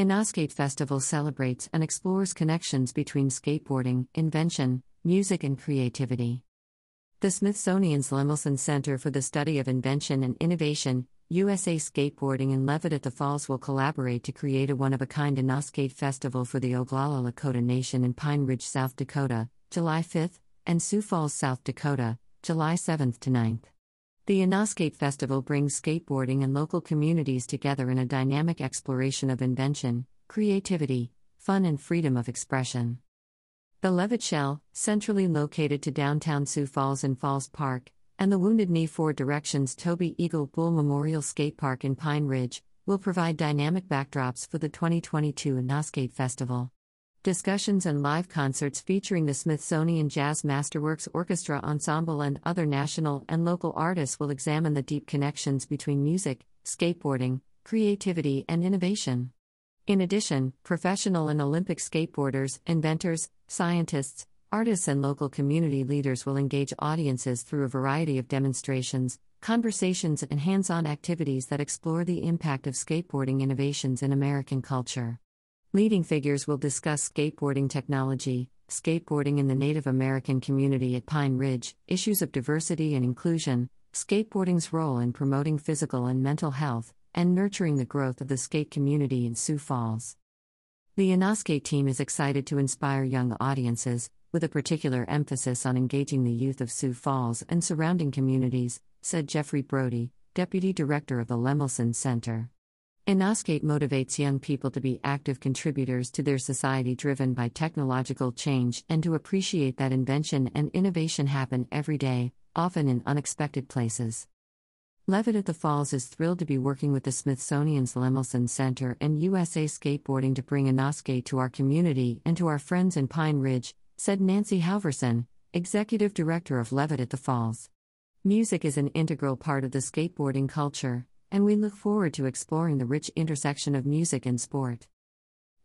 Innoskate Festival celebrates and explores connections between skateboarding, invention, music, and creativity. The Smithsonian's Lemelson Center for the Study of Invention and Innovation, USA Skateboarding and Levitt at the Falls will collaborate to create a one of a kind Innoskate Festival for the Oglala Lakota Nation in Pine Ridge, South Dakota, July 5th, and Sioux Falls, South Dakota, July 7th to 9th. The Innoskate Festival brings skateboarding and local communities together in a dynamic exploration of invention, creativity, fun, and freedom of expression. The Levitt Shell, centrally located to downtown Sioux Falls and Falls Park, and the Wounded Knee Four Directions Toby Eagle Bull Memorial Skate Park in Pine Ridge, will provide dynamic backdrops for the 2022 Innoskate Festival. Discussions and live concerts featuring the Smithsonian Jazz Masterworks Orchestra Ensemble and other national and local artists will examine the deep connections between music, skateboarding, creativity, and innovation. In addition, professional and Olympic skateboarders, inventors, scientists, artists, and local community leaders will engage audiences through a variety of demonstrations, conversations, and hands on activities that explore the impact of skateboarding innovations in American culture. Leading figures will discuss skateboarding technology, skateboarding in the Native American community at Pine Ridge, issues of diversity and inclusion, skateboarding's role in promoting physical and mental health, and nurturing the growth of the skate community in Sioux Falls. The Innoskate team is excited to inspire young audiences, with a particular emphasis on engaging the youth of Sioux Falls and surrounding communities, said Jeffrey Brodie, Deputy Director of the Lemelson Center. Innoskate motivates young people to be active contributors to their society driven by technological change and to appreciate that invention and innovation happen every day, often in unexpected places. Levitt at the Falls is thrilled to be working with the Smithsonian's Lemelson Center and USA Skateboarding to bring Innoskate to our community and to our friends in Pine Ridge, said Nancy Halverson, Executive Director of Levitt at the Falls. Music is an integral part of the skateboarding culture, and we look forward to exploring the rich intersection of music and sport.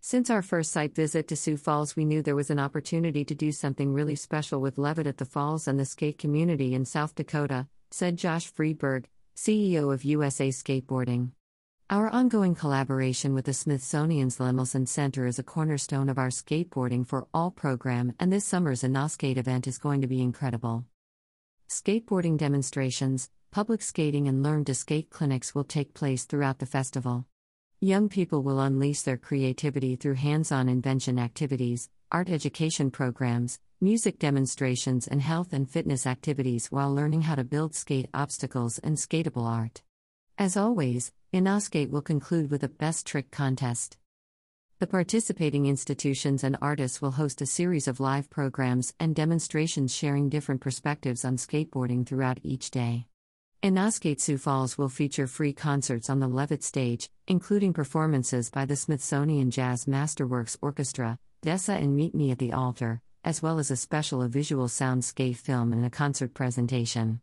Since our first site visit to Sioux Falls, we knew there was an opportunity to do something really special with Levitt at the Falls and the skate community in South Dakota, said Josh Friedberg, CEO of USA Skateboarding. Our ongoing collaboration with the Smithsonian's Lemelson Center is a cornerstone of our Skateboarding for All program, and this summer's Innoskate event is going to be incredible. Skateboarding demonstrations, public skating, and learn to skate clinics will take place throughout the festival. Young people will unleash their creativity through hands on invention activities, art education programs, music demonstrations, and health and fitness activities while learning how to build skate obstacles and skatable art. As always, Innoskate will conclude with a best trick contest. The participating institutions and artists will host a series of live programs and demonstrations sharing different perspectives on skateboarding throughout each day. Innoskate Sioux Falls will feature free concerts on the Levitt stage, including performances by the Smithsonian Jazz Masterworks Orchestra, Dessa and Meet Me at the Altar, as well as a special a visual soundscape film and a concert presentation.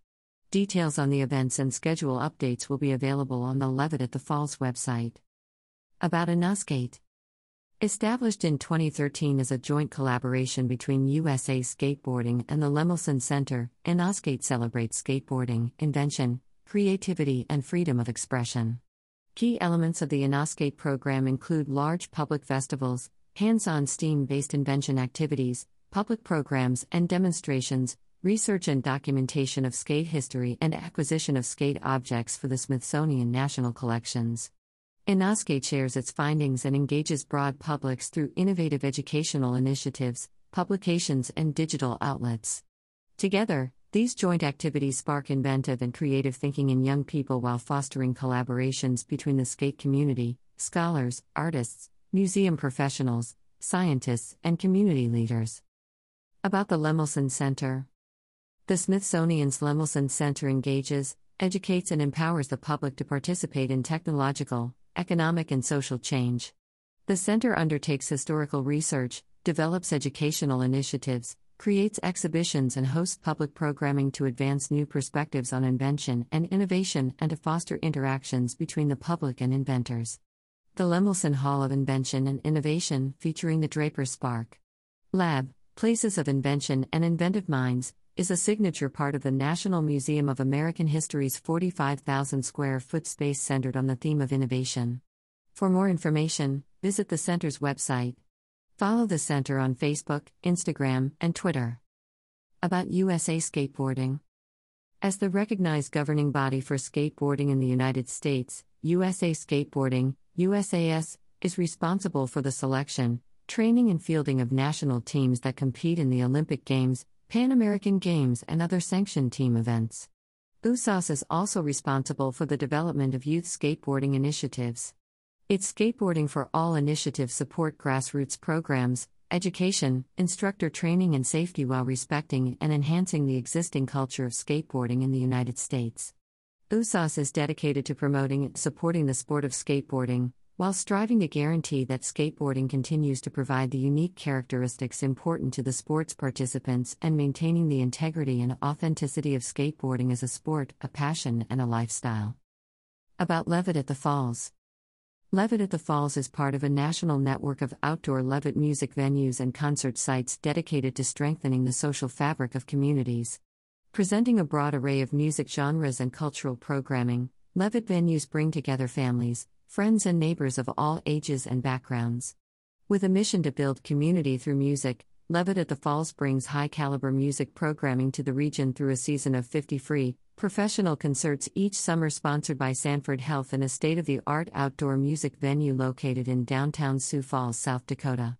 Details on the events and schedule updates will be available on the Levitt at the Falls website. About Innoskate. Established in 2013 as a joint collaboration between USA Skateboarding and the Lemelson Center, Innoskate celebrates skateboarding, invention, creativity, and freedom of expression. Key elements of the Innoskate program include large public festivals, hands on STEAM based invention activities, public programs and demonstrations, research and documentation of skate history, and acquisition of skate objects for the Smithsonian National Collections. Innoskate shares its findings and engages broad publics through innovative educational initiatives, publications, and digital outlets. Together, these joint activities spark inventive and creative thinking in young people while fostering collaborations between the skate community, scholars, artists, museum professionals, scientists, and community leaders. About the Lemelson Center The Smithsonian's Lemelson Center engages, educates, and empowers the public to participate in technological, economic, and social change. The center undertakes historical research, develops educational initiatives, creates exhibitions, and hosts public programming to advance new perspectives on invention and innovation and to foster interactions between the public and inventors. The Lemelson Hall of Invention and Innovation, featuring the Draper Spark Lab, Places of Invention and Inventive Minds, is a signature part of the National Museum of American History's 45,000 square foot space centered on the theme of innovation. For more information, visit the center's website. Follow the center on Facebook, Instagram, and Twitter. About USA Skateboarding As the recognized governing body for skateboarding in the United States, USA Skateboarding, USAS, is responsible for the selection, training, and fielding of national teams that compete in the Olympic Games, Pan American Games, and other sanctioned team events. USAS is also responsible for the development of youth skateboarding initiatives. Its Skateboarding for All initiative support grassroots programs, education, instructor training, and safety while respecting and enhancing the existing culture of skateboarding in the United States. USAS is dedicated to promoting and supporting the sport of skateboarding, while striving to guarantee that skateboarding continues to provide the unique characteristics important to the sport's participants and maintaining the integrity and authenticity of skateboarding as a sport, a passion, and a lifestyle. About Levitt at the Falls Levitt at the Falls is part of a national network of outdoor Levitt music venues and concert sites dedicated to strengthening the social fabric of communities. Presenting a broad array of music genres and cultural programming, Levitt venues bring together families, friends, and neighbors of all ages and backgrounds. With a mission to build community through music, Levitt at the Falls brings high caliber music programming to the region through a season of 50 free, professional concerts each summer sponsored by Sanford Health in a state of the art outdoor music venue located in downtown Sioux Falls, South Dakota.